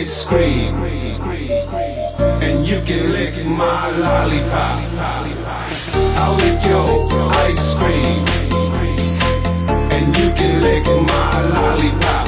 ice cream. And you can lick my lollipop. I'll lick your ice cream. And you can lick my lollipop.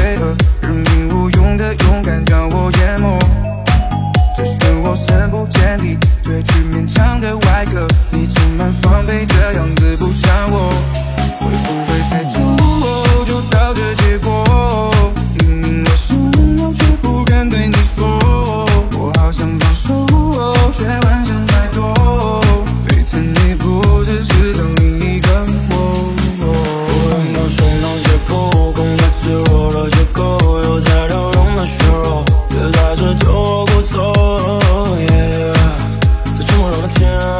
favor. down